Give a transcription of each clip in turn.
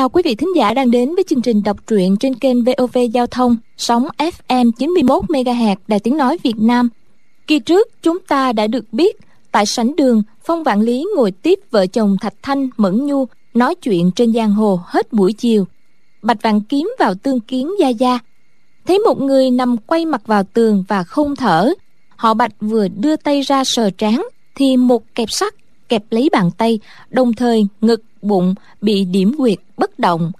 chào quý vị thính giả đang đến với chương trình đọc truyện trên kênh VOV Giao thông, sóng FM 91 MHz Đài Tiếng nói Việt Nam. Kỳ trước chúng ta đã được biết tại sảnh đường, Phong Vạn Lý ngồi tiếp vợ chồng Thạch Thanh, Mẫn Nhu nói chuyện trên giang hồ hết buổi chiều. Bạch Vạn Kiếm vào tương kiến Gia Gia, thấy một người nằm quay mặt vào tường và không thở. Họ Bạch vừa đưa tay ra sờ trán thì một kẹp sắt kẹp lấy bàn tay, đồng thời ngực, bụng bị điểm quyệt bất động.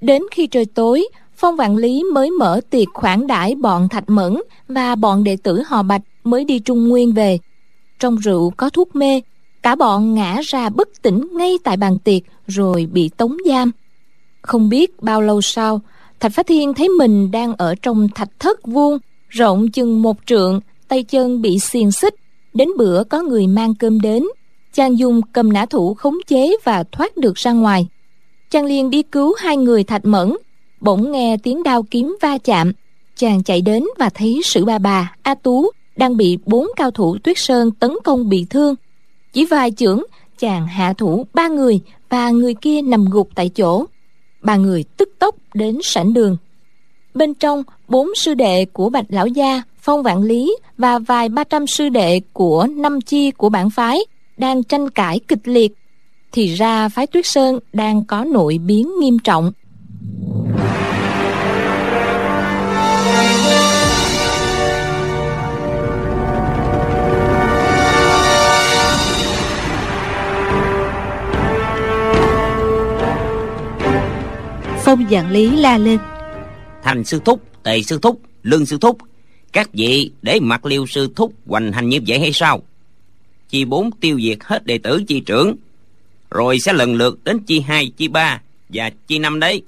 Đến khi trời tối, Phong Vạn Lý mới mở tiệc khoản đãi bọn Thạch Mẫn và bọn đệ tử họ Bạch mới đi Trung Nguyên về. Trong rượu có thuốc mê, cả bọn ngã ra bất tỉnh ngay tại bàn tiệc rồi bị tống giam. Không biết bao lâu sau, Thạch Phá Thiên thấy mình đang ở trong thạch thất vuông, rộng chừng một trượng, tay chân bị xiềng xích. Đến bữa có người mang cơm đến, Chàng dùng cầm nã thủ khống chế và thoát được ra ngoài. Chàng liền đi cứu hai người thạch mẫn, bỗng nghe tiếng đao kiếm va chạm. Chàng chạy đến và thấy sử ba bà, A Tú, đang bị bốn cao thủ tuyết sơn tấn công bị thương. Chỉ vài chưởng, chàng hạ thủ ba người và người kia nằm gục tại chỗ. Ba người tức tốc đến sảnh đường. Bên trong, bốn sư đệ của Bạch Lão Gia, Phong Vạn Lý và vài ba trăm sư đệ của năm chi của bản phái đang tranh cãi kịch liệt thì ra phái tuyết sơn đang có nội biến nghiêm trọng phong dạng lý la lên. Thành sư thúc tề sư thúc lương sư thúc các vị để mặt liêu sư thúc hoành hành như vậy hay sao? Chi bốn tiêu diệt hết đệ tử chi trưởng rồi sẽ lần lượt đến chi hai chi ba và chi năm đấy.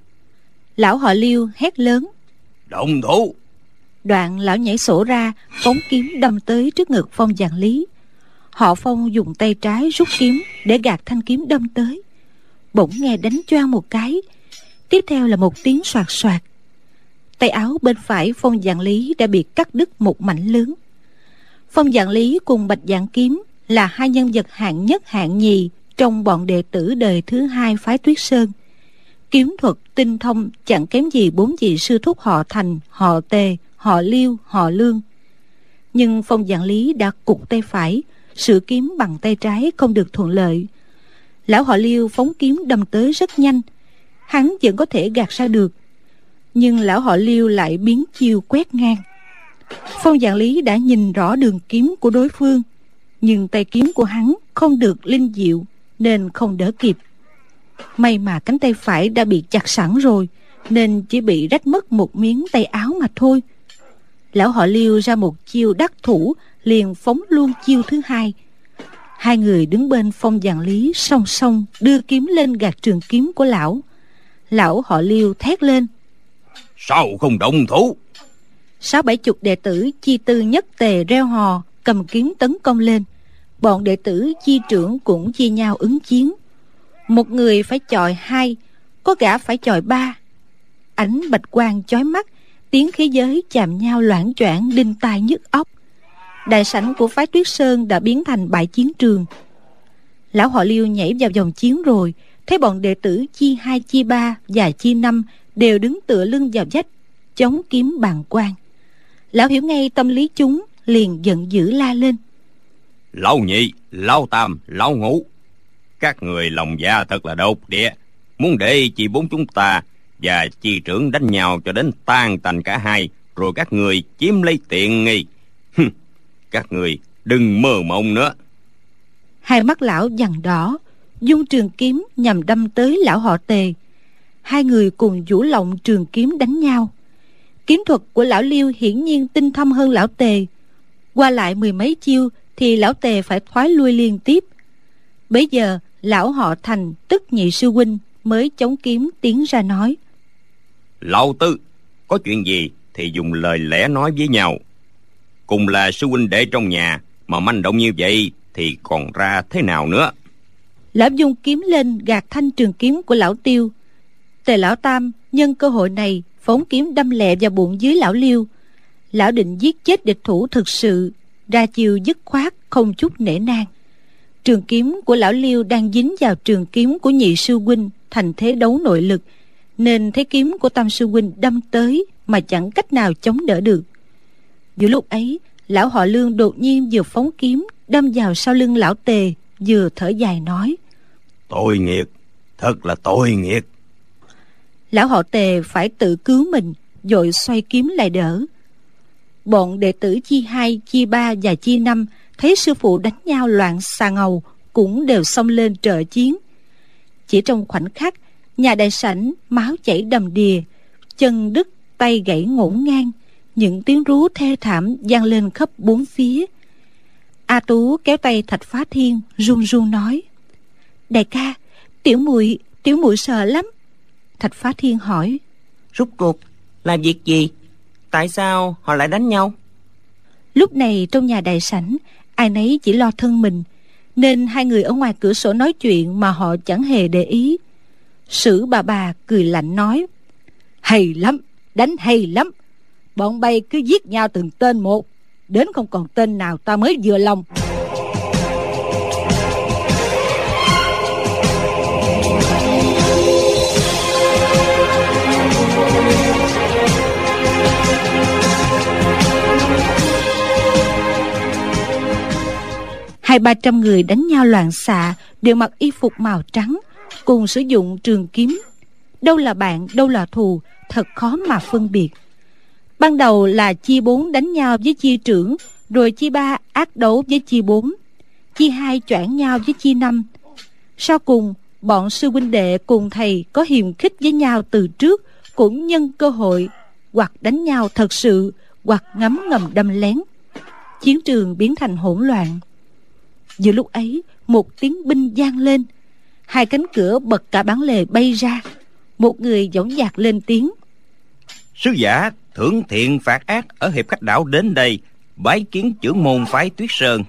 Lão họ liêu hét lớn. Động thủ. Đoạn lão nhảy sổ ra phóng kiếm đâm tới trước ngực phong giàn lý. Họ phong dùng tay trái rút kiếm để gạt thanh kiếm đâm tới. Bỗng nghe đánh choang một cái tiếp theo là một tiếng soạt soạt. Tay áo bên phải phong dạng lý đã bị cắt đứt một mảnh lớn. Phong dạng lý cùng bạch dạng kiếm là hai nhân vật hạng nhất, hạng nhì trong bọn đệ tử đời thứ hai phái tuyết sơn. Kiếm thuật, tinh thông, chẳng kém gì bốn vị sư thúc họ thành, họ tề, họ liêu, họ lương. Nhưng phong dạng lý đã cục tay phải, sự kiếm bằng tay trái không được thuận lợi. Lão họ liêu phóng kiếm đâm tới rất nhanh hắn vẫn có thể gạt ra được. Nhưng lão họ liêu lại biến chiêu quét ngang. Phong dạng lý đã nhìn rõ đường kiếm của đối phương, nhưng tay kiếm của hắn không được linh diệu, nên không đỡ kịp. May mà cánh tay phải đã bị chặt sẵn rồi, nên chỉ bị rách mất một miếng tay áo mà thôi. Lão họ liêu ra một chiêu đắc thủ, liền phóng luôn chiêu thứ hai. Hai người đứng bên phong giàn lý song song đưa kiếm lên gạt trường kiếm của lão lão họ liêu thét lên. Sao không động thủ? Sáu bảy chục đệ tử chi tư nhất tề reo hò cầm kiếm tấn công lên. Bọn đệ tử chi trưởng cũng chia nhau ứng chiến. Một người phải chọi hai có gã phải chọi ba. Ánh bạch quang chói mắt tiếng khí giới chạm nhau loãng choạng đinh tai nhức óc. Đại sảnh của phái tuyết sơn đã biến thành bãi chiến trường. Lão họ liêu nhảy vào vòng chiến rồi thấy bọn đệ tử chi hai chi ba và chi năm đều đứng tựa lưng vào vách chống kiếm bàn quan lão hiểu ngay tâm lý chúng liền giận dữ la lên. Lão nhị lão tam lão ngũ các người lòng dạ thật là độc địa. Muốn để chị bốn chúng ta và chi trưởng đánh nhau cho đến tan tành cả hai rồi các người chiếm lấy tiện nghi. Các người đừng mơ mộng nữa. Hai mắt lão dằn đỏ dung trường kiếm nhằm đâm tới lão họ tề. Hai người cùng vũ lộng trường kiếm đánh nhau. Kiếm thuật của lão liêu hiển nhiên tinh thâm hơn lão tề. Qua lại mười mấy chiêu thì lão tề phải thoái lui liên tiếp. Bấy giờ, lão họ thành tức nhị sư huynh mới chống kiếm tiến ra nói. Lão tư, có chuyện gì thì dùng lời lẽ nói với nhau. Cùng là sư huynh đệ trong nhà, mà manh động như vậy thì còn ra thế nào nữa? Lão dung kiếm lên gạt thanh trường kiếm của lão tiêu. Tề lão tam nhân cơ hội này phóng kiếm đâm lẹ vào bụng dưới lão liêu. Lão định giết chết địch thủ thực sự, ra chiều dứt khoát, không chút nể nang. Trường kiếm của lão liêu đang dính vào trường kiếm của nhị sư huynh, thành thế đấu nội lực, nên thấy kiếm của tam sư huynh đâm tới mà chẳng cách nào chống đỡ được. Giữa lúc ấy, lão họ lương đột nhiên vừa phóng kiếm đâm vào sau lưng lão tề, vừa thở dài nói tội nghiệt, thật là tội nghiệt. Lão họ tề phải tự cứu mình rồi xoay kiếm lại đỡ. Bọn đệ tử chi hai, chi ba và chi năm thấy sư phụ đánh nhau loạn xà ngầu cũng đều xông lên trợ chiến. Chỉ trong khoảnh khắc, nhà đại sảnh máu chảy đầm đìa, chân đứt tay gãy ngổn ngang, những tiếng rú thê thảm vang lên khắp bốn phía. A tú kéo tay thạch phá thiên run run nói đại ca tiểu muội tiểu muội sợ lắm. Thạch phá thiên hỏi. Rút cuộc là việc gì? Tại sao họ lại đánh nhau? Lúc này trong nhà đại sảnh ai nấy chỉ lo thân mình nên hai người ở ngoài cửa sổ nói chuyện mà họ chẳng hề để ý. Sử bà bà cười lạnh nói hay lắm đánh hay lắm. Bọn bay cứ giết nhau từng tên một đến không còn tên nào ta mới vừa lòng hai ba trăm người đánh nhau loạn xạ, đều mặc y phục màu trắng, cùng sử dụng trường kiếm. Đâu là bạn, đâu là thù, thật khó mà phân biệt. Ban đầu là chi bốn đánh nhau với chi trưởng, rồi chi ba ác đấu với chi bốn, chi hai choảng nhau với chi năm. Sau cùng, bọn sư huynh đệ cùng thầy có hiềm khích với nhau từ trước, cũng nhân cơ hội hoặc đánh nhau thật sự, hoặc ngấm ngầm đâm lén. Chiến trường biến thành hỗn loạn. Giữa lúc ấy Một tiếng binh gian lên. Hai cánh cửa bật cả bán lề bay ra. Một người dõng dạc lên tiếng. Sứ giả thưởng thiện phạt ác Ở hiệp khách đảo đến đây Bái kiến trưởng môn phái tuyết sơn.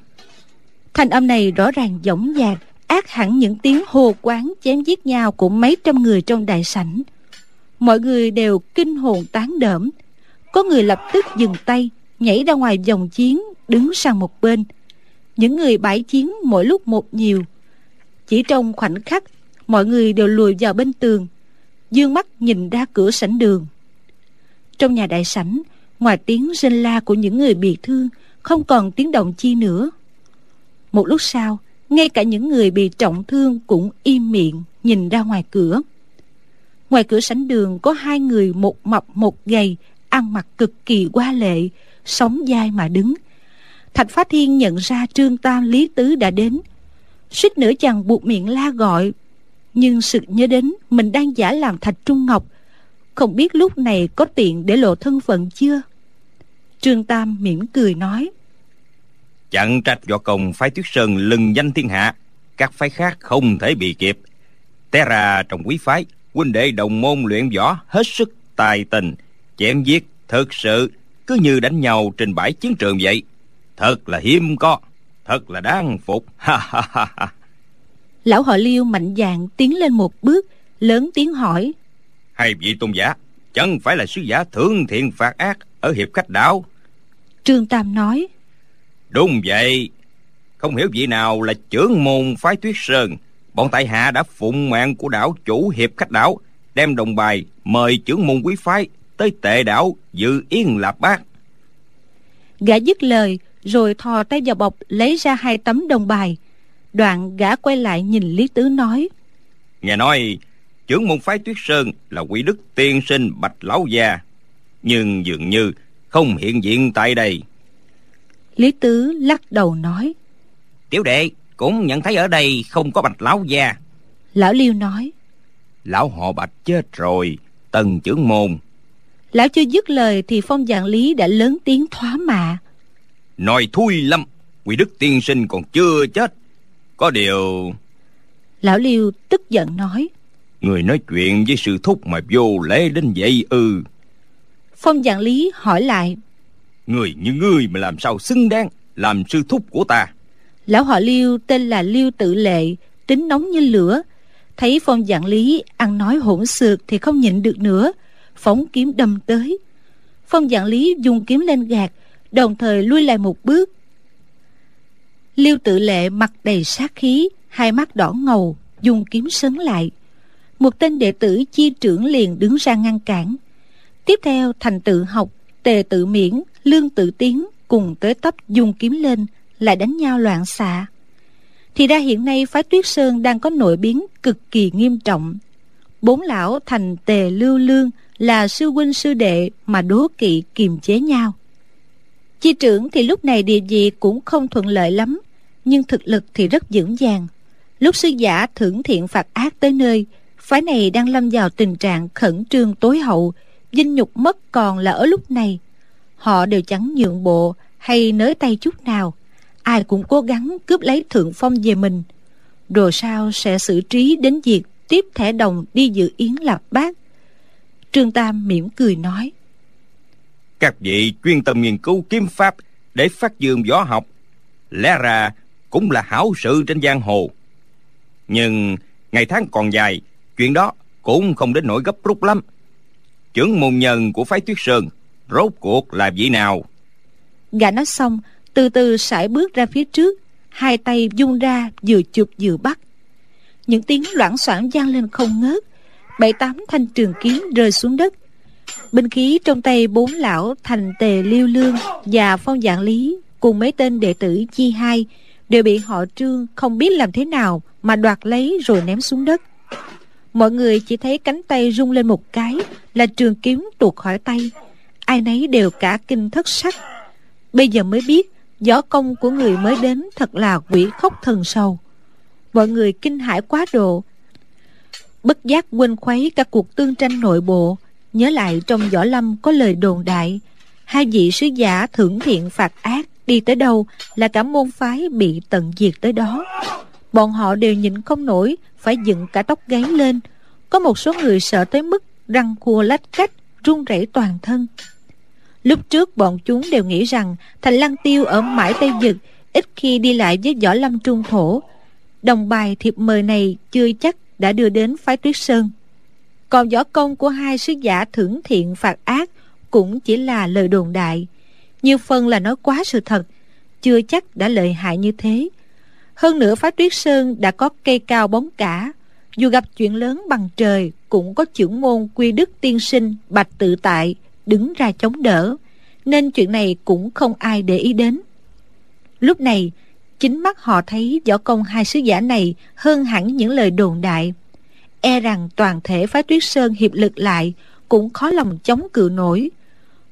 Thanh âm này rõ ràng dõng dạc Ác hẳn những tiếng hồ quán chém giết nhau Của mấy trăm người trong đại sảnh. Mọi người đều kinh hồn tán đỡm Có người lập tức dừng tay Nhảy ra ngoài dòng chiến Đứng sang một bên những người bãi chiến mỗi lúc một nhiều. Chỉ trong khoảnh khắc, mọi người đều lùi vào bên tường, dương mắt nhìn ra cửa sảnh đường. Trong nhà đại sảnh, ngoài tiếng rên la của những người bị thương, không còn tiếng động chi nữa. Một lúc sau, ngay cả những người bị trọng thương cũng im miệng nhìn ra ngoài cửa. Ngoài cửa sảnh đường có hai người một mập một gầy, ăn mặc cực kỳ hoa lệ, sống dai mà đứng thạch phá thiên nhận ra trương tam, lý tứ đã đến. Suýt nữa chàng buộc miệng la gọi, nhưng sự nhớ đến mình đang giả làm thạch trung ngọc, không biết lúc này có tiện để lộ thân phận chưa? Trương tam mỉm cười nói, chẳng trách võ công phái tuyết sơn lừng danh thiên hạ, các phái khác không thể bị kịp. Té ra trong quý phái, huynh đệ đồng môn luyện võ hết sức tài tình, chém giết, thực sự cứ như đánh nhau trên bãi chiến trường vậy thật là hiếm có. Thật là đáng phục. Lão họ liêu mạnh dạn tiến lên một bước lớn tiếng hỏi. Hai vị tôn giả chẳng phải là sứ giả thưởng thiện phạt ác ở hiệp khách đảo? Trương tam nói. Đúng vậy. Không hiểu vị nào là trưởng môn phái tuyết sơn. Bọn tại hạ đã phụng mạng của đảo chủ hiệp khách đảo đem đồng bài mời trưởng môn quý phái tới tệ đảo dự yên lạp bát. Gã dứt lời rồi thò tay vào bọc lấy ra hai tấm đồng bài. Đoạn gã quay lại nhìn lý tứ nói nghe nói trưởng môn phái tuyết sơn là quỷ đức tiên sinh bạch lão gia nhưng dường như không hiện diện tại đây. Lý tứ lắc đầu nói tiểu đệ cũng nhận thấy ở đây không có bạch lão gia. Lão liêu nói lão họ bạch chết rồi tần trưởng môn. Lão chưa dứt lời thì phong dạng lý đã lớn tiếng thoá mạ nói thui lắm quỷ đức tiên sinh còn chưa chết. Có điều lão liêu tức giận nói. Người nói chuyện với sư thúc mà vô lễ đến vậy ư. Phong dạng lý hỏi lại. Người như ngươi mà làm sao xứng đáng làm sư thúc của ta? Lão họ liêu tên là liêu tự lệ tính nóng như lửa. Thấy phong dạng lý ăn nói hỗn xược thì không nhịn được nữa phóng kiếm đâm tới. Phong dạng lý dùng kiếm lên gạt đồng thời lui lại một bước. Liêu tự lệ mặt đầy sát khí, hai mắt đỏ ngầu, dùng kiếm sấn lại. Một tên đệ tử chi trưởng liền đứng ra ngăn cản. Tiếp theo, thành tự học, tề tự miễn, lương tự tiến cùng tới tấp dùng kiếm lên, lại đánh nhau loạn xạ. Thì ra hiện nay phái tuyết sơn đang có nội biến cực kỳ nghiêm trọng. Bốn lão thành tề lưu lương là sư huynh sư đệ mà đố kỵ kiềm chế nhau chi trưởng thì lúc này điều gì cũng không thuận lợi lắm, nhưng thực lực thì rất vững vàng. Lúc sư giả thưởng thiện phạt ác tới nơi, phái này đang lâm vào tình trạng khẩn trương tối hậu, dinh nhục mất còn là ở lúc này. Họ đều chẳng nhượng bộ hay nới tay chút nào, ai cũng cố gắng cướp lấy thượng phong về mình. Rồi sao sẽ xử trí đến việc tiếp thẻ đồng đi dự yến lập bác? Trương tam mỉm cười nói các vị chuyên tâm nghiên cứu kiếm pháp để phát dương võ học, lẽ ra cũng là hảo sự trên giang hồ. Nhưng ngày tháng còn dài, chuyện đó cũng không đến nỗi gấp rút lắm. Trưởng môn nhân của phái tuyết sơn rốt cuộc là vị nào? Gã nói xong, từ từ sải bước ra phía trước, hai tay vung ra vừa chụp vừa bắt. Những tiếng loảng xoảng vang lên không ngớt, bảy tám thanh trường kiếm rơi xuống đất binh khí trong tay bốn lão thành tề, liêu lương và phong dạng lý cùng mấy tên đệ tử chi hai đều bị họ trương không biết làm thế nào mà đoạt lấy rồi ném xuống đất. Mọi người chỉ thấy cánh tay rung lên một cái là trường kiếm tuột khỏi tay. Ai nấy đều cả kinh thất sắc. Bây giờ mới biết võ công của người mới đến thật là quỷ khóc thần sầu. Mọi người kinh hãi quá độ. Bất giác quên khuấy cả cuộc tương tranh nội bộ nhớ lại trong võ lâm có lời đồn đại, hai vị sứ giả thưởng thiện phạt ác đi tới đâu là cả môn phái bị tận diệt tới đó. Bọn họ đều nhịn không nổi, phải dựng cả tóc gáy lên. Có một số người sợ tới mức răng cua lách cách, run rẩy toàn thân. Lúc trước bọn chúng đều nghĩ rằng thành lăng tiêu ở mãi tây dực ít khi đi lại với võ lâm trung thổ. Đồng bài thiệp mời này chưa chắc đã đưa đến phái tuyết sơn còn võ công của hai sứ giả thưởng thiện phạt ác cũng chỉ là lời đồn đại. Nhiều phần là nói quá sự thật, chưa chắc đã lợi hại như thế. Hơn nữa phái tuyết sơn đã có cây cao bóng cả. Dù gặp chuyện lớn bằng trời, cũng có trưởng môn quy đức tiên sinh bạch tự tại đứng ra chống đỡ, nên chuyện này cũng không ai để ý đến. Lúc này, chính mắt họ thấy võ công hai sứ giả này hơn hẳn những lời đồn đại e rằng toàn thể phái tuyết sơn hiệp lực lại cũng khó lòng chống cự nổi.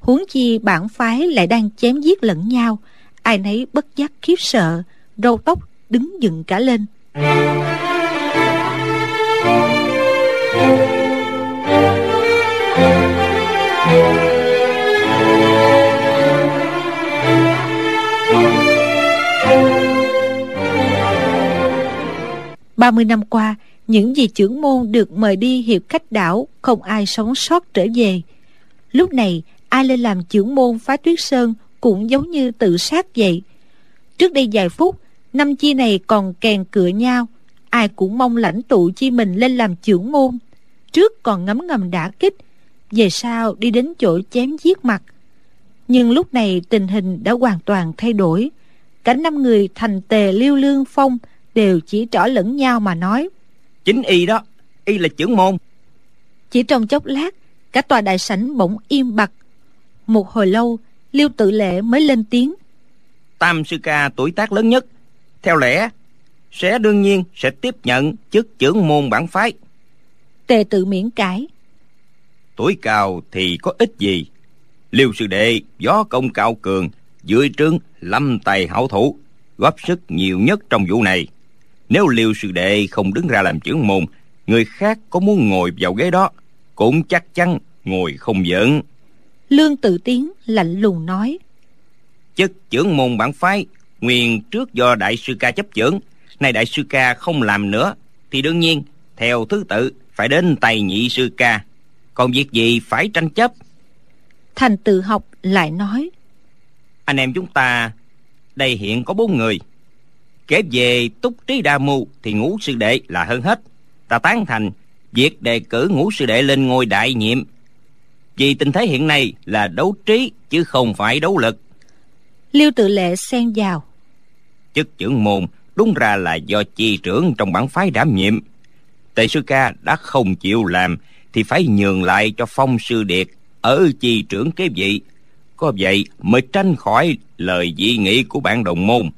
Huống chi bản phái lại đang chém giết lẫn nhau, ai nấy bất giác khiếp sợ, râu tóc đứng dựng cả lên. Ba mươi năm qua những vị trưởng môn được mời đi hiệp khách đảo, không ai sống sót trở về. Lúc này, ai lên làm trưởng môn phá tuyết sơn cũng giống như tự sát vậy. Trước đây vài phút, năm chi này còn kèn cựa nhau, ai cũng mong lãnh tụ chi mình lên làm trưởng môn. Trước còn ngấm ngầm đả kích, về sau đi đến chỗ chém giết mặt. Nhưng lúc này tình hình đã hoàn toàn thay đổi. Cả năm người thành tề liêu lương phong đều chỉ trỏ lẫn nhau mà nói chính y đó y là trưởng môn. Chỉ trong chốc lát cả tòa đại sảnh bỗng im bặt. Một hồi lâu liêu tự lệ mới lên tiếng. Tam sư ca tuổi tác lớn nhất theo lẽ sẽ đương nhiên sẽ tiếp nhận chức trưởng môn bản phái. Tề tự miễn cãi. Tuổi cao thì có ích gì? Liêu sư đệ gió công cao cường dưới trướng lâm tài hảo thủ góp sức nhiều nhất trong vụ này nếu liêu sư đệ không đứng ra làm trưởng môn người khác có muốn ngồi vào ghế đó cũng chắc chắn ngồi không vững lương tự tiến lạnh lùng nói. Chức trưởng môn bản phái nguyên trước do đại sư ca chấp trưởng. Nay đại sư ca không làm nữa thì đương nhiên theo thứ tự phải đến tay nhị sư ca. Còn việc gì phải tranh chấp? Thành tự học lại nói. Anh em chúng ta đây hiện có bốn người kể về túc trí đa mưu thì ngũ sư đệ là hơn hết. Ta tán thành việc đề cử ngũ sư đệ lên ngôi đại nhiệm. Vì tình thế hiện nay là đấu trí chứ không phải đấu lực. Liêu tự lệ xen vào. Chức trưởng môn đúng ra là do chi trưởng trong bản phái đảm nhiệm. Tề sư ca đã không chịu làm thì phải nhường lại cho phong sư điệt ở chi trưởng kế vị. Có vậy mới tranh khỏi lời dị nghị của bạn đồng môn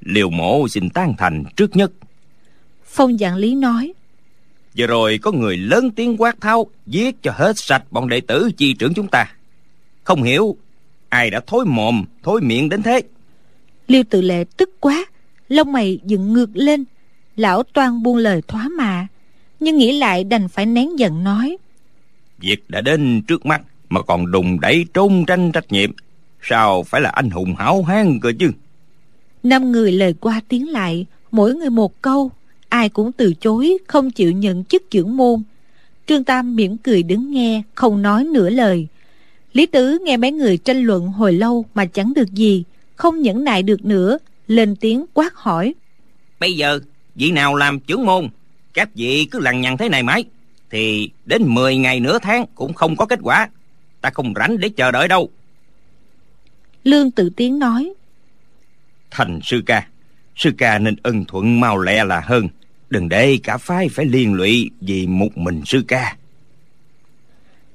liều mổ xin tan thành trước nhất. Phong dạng lý nói vừa rồi có người lớn tiếng quát tháo giết cho hết sạch bọn đệ tử chi trưởng chúng ta. Không hiểu ai đã thối mồm thối miệng đến thế. Liêu tự lệ tức quá lông mày dựng ngược lên. Lão toan buông lời thoá mạ nhưng nghĩ lại đành phải nén giận nói việc đã đến trước mắt mà còn đùng đẩy trốn tranh trách nhiệm. Sao phải là anh hùng hảo hán cơ chứ năm người lời qua tiếng lại mỗi người một câu. Ai cũng từ chối không chịu nhận chức trưởng môn. Trương tam mỉm cười đứng nghe không nói nửa lời. Lý tứ nghe mấy người tranh luận hồi lâu mà chẳng được gì không nhẫn nại được nữa lên tiếng quát hỏi. Bây giờ vị nào làm trưởng môn? Các vị cứ lằng nhằng thế này mãi thì đến 10 ngày nửa tháng cũng không có kết quả. Ta không rảnh để chờ đợi đâu. Lương tự tiến nói thành sư ca. Sư ca nên ân thuận mau lẹ là hơn. Đừng để cả phái phải liên lụy vì một mình sư ca.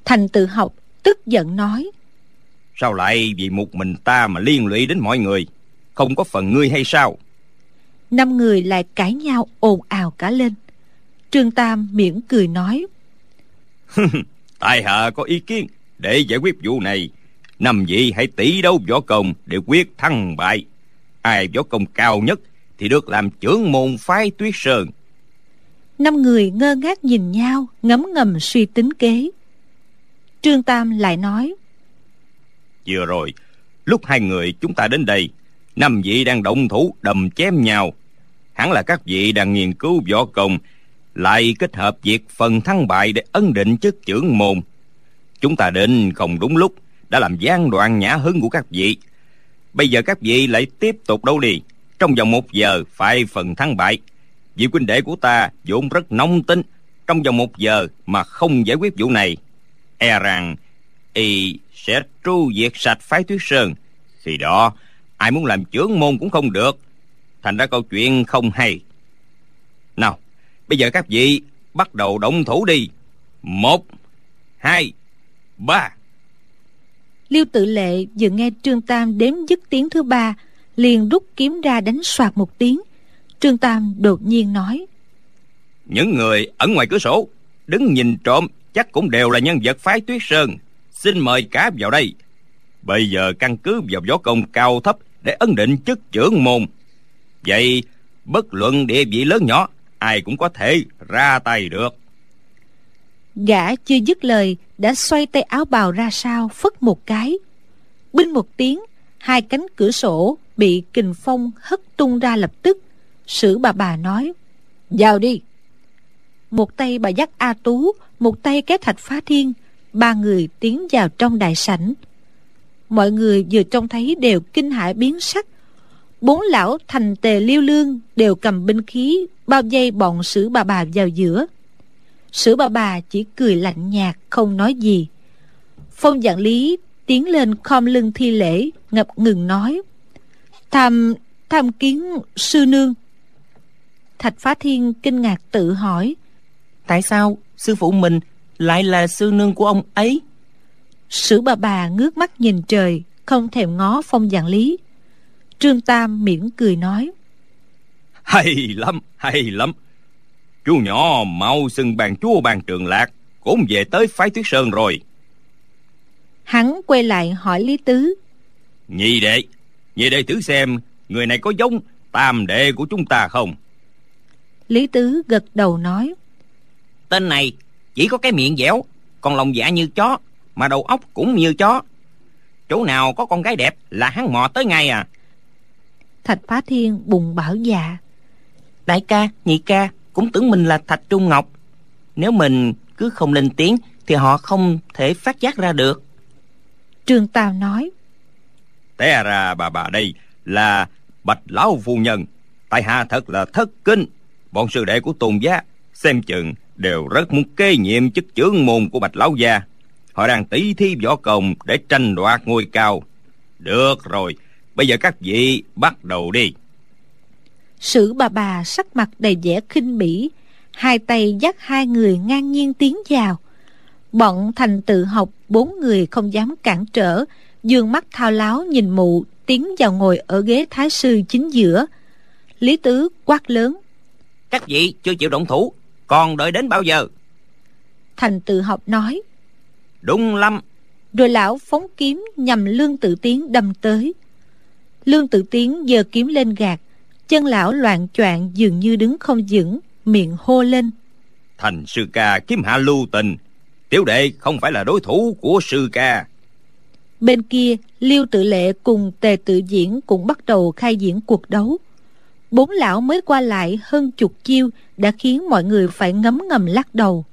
Thành tự học tức giận nói sao lại vì một mình ta mà liên lụy đến mọi người? Không có phần ngươi hay sao? năm người lại cãi nhau ồn ào cả lên. Trương tam miễn cười nói tại hạ có ý kiến để giải quyết vụ này. Năm vị hãy tỷ đấu võ công để quyết thắng bại ai võ công cao nhất thì được làm trưởng môn phái tuyết sơn. Năm người ngơ ngác nhìn nhau ngấm ngầm suy tính kế. Trương tam lại nói vừa rồi lúc hai người chúng ta đến đây năm vị đang động thủ đầm chém nhau. Hẳn là các vị đang nghiên cứu võ công lại kết hợp việc phần thắng bại để ấn định chức trưởng môn. Chúng ta đến không đúng lúc đã làm gián đoạn nhã hứng của các vị bây giờ các vị lại tiếp tục đấu đi trong vòng một giờ, phải phần thắng bại. Vị huynh đệ của ta vốn rất nóng tính. Trong vòng một giờ mà không giải quyết vụ này e rằng y sẽ tru diệt sạch phái tuyết sơn. Khi đó, ai muốn làm trưởng môn cũng không được. Thành ra câu chuyện không hay. Nào, bây giờ các vị bắt đầu động thủ đi. Một, hai, ba liêu tự lệ vừa nghe trương tam đếm dứt tiếng thứ ba liền rút kiếm ra đánh soạt một tiếng. Trương tam đột nhiên nói những người ở ngoài cửa sổ đứng nhìn trộm chắc cũng đều là nhân vật phái tuyết sơn. Xin mời cả vào đây. Bây giờ căn cứ vào võ công cao thấp để ấn định chức trưởng môn. Vậy bất luận địa vị lớn nhỏ ai cũng có thể ra tay được. Gã chưa dứt lời đã xoay tay áo bào ra sau phất một cái. Binh một tiếng, hai cánh cửa sổ bị kình phong hất tung ra lập tức. Sử bà bà nói, vào đi. Một tay bà dắt a tú, một tay kéo thạch phá thiên, ba người tiến vào trong đại sảnh. Mọi người vừa trông thấy đều kinh hãi biến sắc. Bốn lão thành tề liêu lương đều cầm binh khí, bao dây bọn sử bà bà vào giữa sử bà bà chỉ cười lạnh nhạt không nói gì. Phong dạng lý tiến lên khom lưng thi lễ ngập ngừng nói tham tham kiến sư nương. Thạch phá thiên kinh ngạc tự hỏi tại sao sư phụ mình lại là sư nương của ông ấy? Sử bà bà ngước mắt nhìn trời không thèm ngó phong dạng lý. Trương tam mỉm cười nói hay lắm hay lắm chú nhỏ mau xưng bàn chúa bàn trường lạc cũng về tới phái tuyết sơn rồi. Hắn quay lại hỏi lý tứ. Nhị đệ nhị đệ thử xem người này có giống tam đệ của chúng ta không? Lý tứ gật đầu nói. Tên này chỉ có cái miệng dẻo còn lòng dạ như chó mà đầu óc cũng như chó. Chỗ nào có con gái đẹp là hắn mò tới ngay à. Thạch phá thiên bùng bảo dạ. Đại ca nhị ca cũng tưởng mình là thạch trung ngọc. Nếu mình cứ không lên tiếng thì họ không thể phát giác ra được. Trương tào nói. Té ra bà bà đây là bạch lão phu nhân. Tại hạ thật là thất kinh. Bọn sư đệ của tôn gia xem chừng đều rất muốn kế nhiệm chức trưởng môn của bạch lão gia. Họ đang tỷ thi võ công để tranh đoạt ngôi cao. Được rồi bây giờ các vị bắt đầu đi sử bà bà sắc mặt đầy vẻ khinh bỉ hai tay dắt hai người ngang nhiên tiến vào. Bọn thành tự học bốn người không dám cản trở dương mắt thao láo nhìn mụ tiến vào ngồi ở ghế thái sư chính giữa. Lý tứ quát lớn các vị chưa chịu động thủ còn đợi đến bao giờ? Thành tự học nói đúng lắm. rồi lão phóng kiếm nhằm lương tự tiến đâm tới. Lương tự tiến giơ kiếm lên gạt chân lão loạn choạng dường như đứng không vững miệng hô lên. Thành sư ca kiếm hạ lưu tình tiểu đệ không phải là đối thủ của sư ca. Bên kia liêu tự lệ cùng tề tự diễn cũng bắt đầu khai diễn cuộc đấu. Bốn lão mới qua lại hơn chục chiêu đã khiến mọi người phải ngấm ngầm lắc đầu.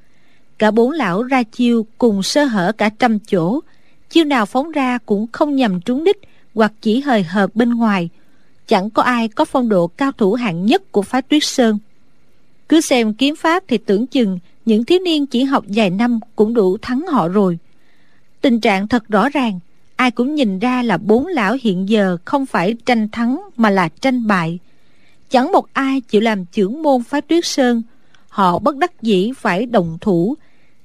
Cả bốn lão ra chiêu cùng sơ hở cả trăm chỗ. Chiêu nào phóng ra cũng không nhằm trúng đích hoặc chỉ hời hợt bên ngoài chẳng có ai có phong độ cao thủ hạng nhất của phái tuyết sơn. Cứ xem kiếm pháp thì tưởng chừng những thiếu niên chỉ học vài năm cũng đủ thắng họ rồi. Tình trạng thật rõ ràng, ai cũng nhìn ra là bốn lão hiện giờ không phải tranh thắng mà là tranh bại. Chẳng một ai chịu làm trưởng môn phái tuyết sơn. Họ bất đắc dĩ phải đồng thủ,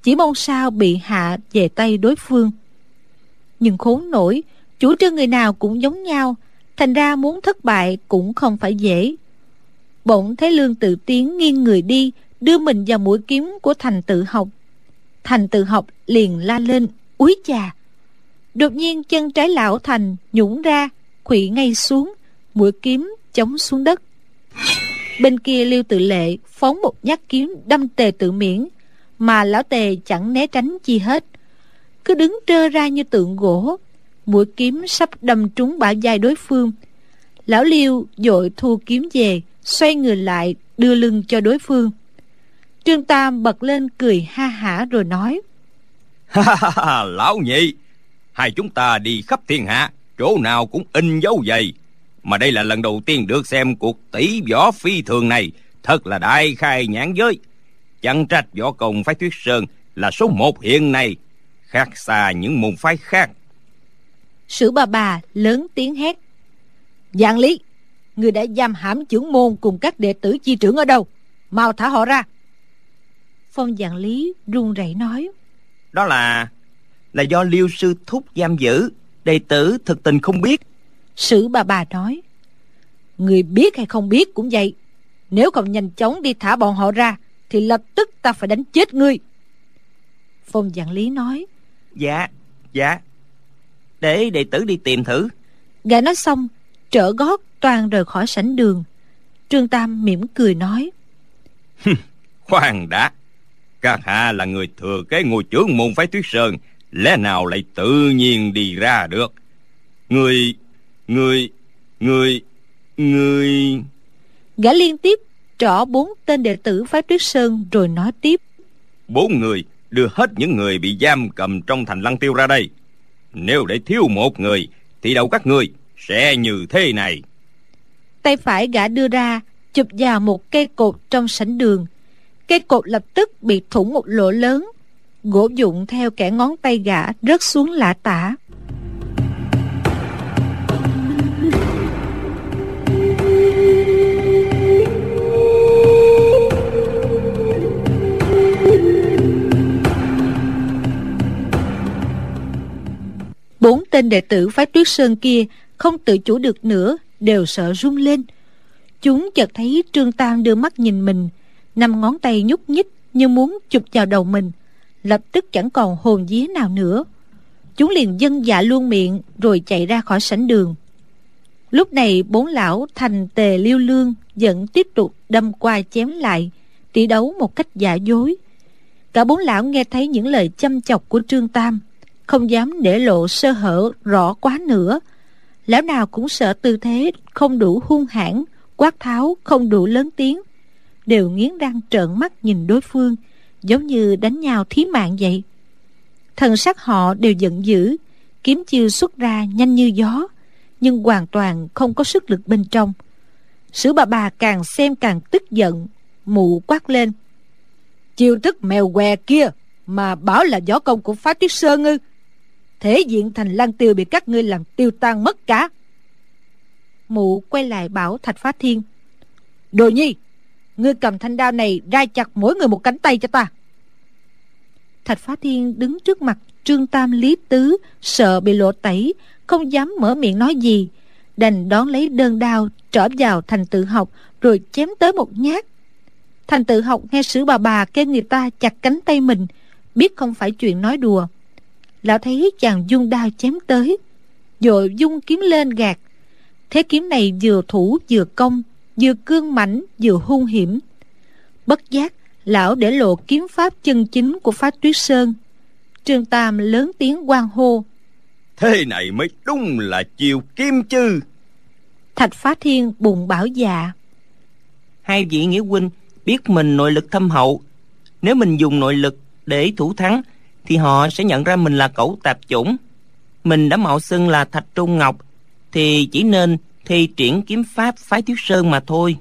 chỉ mong sao bị hạ về tay đối phương. Nhưng khốn nổi, chủ trương người nào cũng giống nhau thành ra muốn thất bại cũng không phải dễ. Bỗng thấy lương tự tiến nghiêng người đi, đưa mình vào mũi kiếm của thành tự học. Thành tự học liền la lên, úi chà! Đột nhiên chân trái lão thành nhũng ra khuỵu ngay xuống, mũi kiếm chống xuống đất. Bên kia lưu tự lệ phóng một nhát kiếm đâm tề tự miễn, mà lão tề chẳng né tránh chi hết. Cứ đứng trơ ra như tượng gỗ mũi kiếm sắp đâm trúng bả vai đối phương. Lão liêu dội thu kiếm về, xoay người lại, đưa lưng cho đối phương. Trương tam bật lên cười ha hả rồi nói lão nhị, hai chúng ta đi khắp thiên hạ, chỗ nào cũng in dấu giày mà đây là lần đầu tiên được xem cuộc tỷ võ phi thường này, thật là đại khai nhãn giới. Chẳng trách võ công phái tuyết sơn là số một hiện nay, khác xa những môn phái khác sử bà bà lớn tiếng hét. Dạng lý người đã giam hãm trưởng môn cùng các đệ tử chi trưởng ở đâu? Mau thả họ ra. Phong dạng lý run rẩy nói. Đó là là do liêu sư thúc giam giữ. Đệ tử thực tình không biết. Sử bà bà nói. Người biết hay không biết cũng vậy. Nếu không nhanh chóng đi thả bọn họ ra thì lập tức ta phải đánh chết ngươi. Phong dạng lý nói. Dạ dạ để đệ tử đi tìm thử. Gã nói xong trở gót toàn rời khỏi sảnh đường. Trương tam mỉm cười nói. Khoan đã. Các hạ là người thừa kế ngôi trưởng môn phái tuyết sơn. Lẽ nào lại tự nhiên đi ra được? Người người người người. Gã liên tiếp trỏ bốn tên đệ tử phái tuyết sơn rồi nói tiếp. Bốn người đưa hết những người bị giam cầm trong thành lăng tiêu ra đây nếu để thiếu một người, thì đầu các người sẽ như thế này? Tay phải gã đưa ra, chụp vào một cây cột trong sảnh đường. Cây cột lập tức bị thủng một lỗ lớn. Gỗ dụng theo kẻ ngón tay gã rớt xuống lạ tả. Tên đệ tử phái tuyết sơn kia không tự chủ được nữa, đều sợ run lên. Chúng chợt thấy trương tam đưa mắt nhìn mình, năm ngón tay nhúc nhích như muốn chụp vào đầu mình, lập tức chẳng còn hồn vía nào nữa. Chúng liền dân dạ luôn miệng rồi chạy ra khỏi sảnh đường. Lúc này bốn lão thành tề liêu lương vẫn tiếp tục đâm qua chém lại, tỷ đấu một cách giả dối. Cả bốn lão nghe thấy những lời chăm chọc của trương tam không dám để lộ sơ hở rõ quá nữa. Lão nào cũng sợ tư thế không đủ hung hãn, quát tháo không đủ lớn tiếng. Đều nghiến răng trợn mắt nhìn đối phương, giống như đánh nhau thí mạng vậy. Thần sắc họ đều giận dữ, kiếm chiêu xuất ra nhanh như gió, nhưng hoàn toàn không có sức lực bên trong. Sử bà bà càng xem càng tức giận, Mụ quát lên. Chiêu thức mèo què kia Mà bảo là võ công của phá tuyết sơn ư Thể diện thành lăng tiêu Bị các ngươi làm tiêu tan mất cả Mụ quay lại bảo Thạch Phá Thiên, Đồ nhi, Ngươi cầm thanh đao này ra chặt mỗi người một cánh tay cho ta. Thạch Phá Thiên đứng trước mặt Trương Tam Lý Tứ, Sợ bị lộ tẩy, Không dám mở miệng nói gì, Đành đón lấy đơn đao Trở vào thành tự học Rồi chém tới một nhát. Thành tự học nghe sử bà bà kêu người ta chặt cánh tay mình, Biết không phải chuyện nói đùa. Lão thấy chàng dung đao chém tới Rồi dung kiếm lên gạt. Thế kiếm này vừa thủ vừa công Vừa cương mãnh vừa hung hiểm. Bất giác Lão để lộ kiếm pháp chân chính của phá tuyết sơn. Trương Tam lớn tiếng quan hô. Thế này mới đúng là chiều kim chư Thạch phá thiên bùng bảo dạ. Hai vị nghĩa huynh biết mình nội lực thâm hậu. Nếu mình dùng nội lực để thủ thắng thì họ sẽ nhận ra mình là cẩu tạp chủng. Mình đã mạo xưng là Thạch Trung Ngọc, Thì chỉ nên thi triển kiếm pháp phái tuyết sơn mà thôi.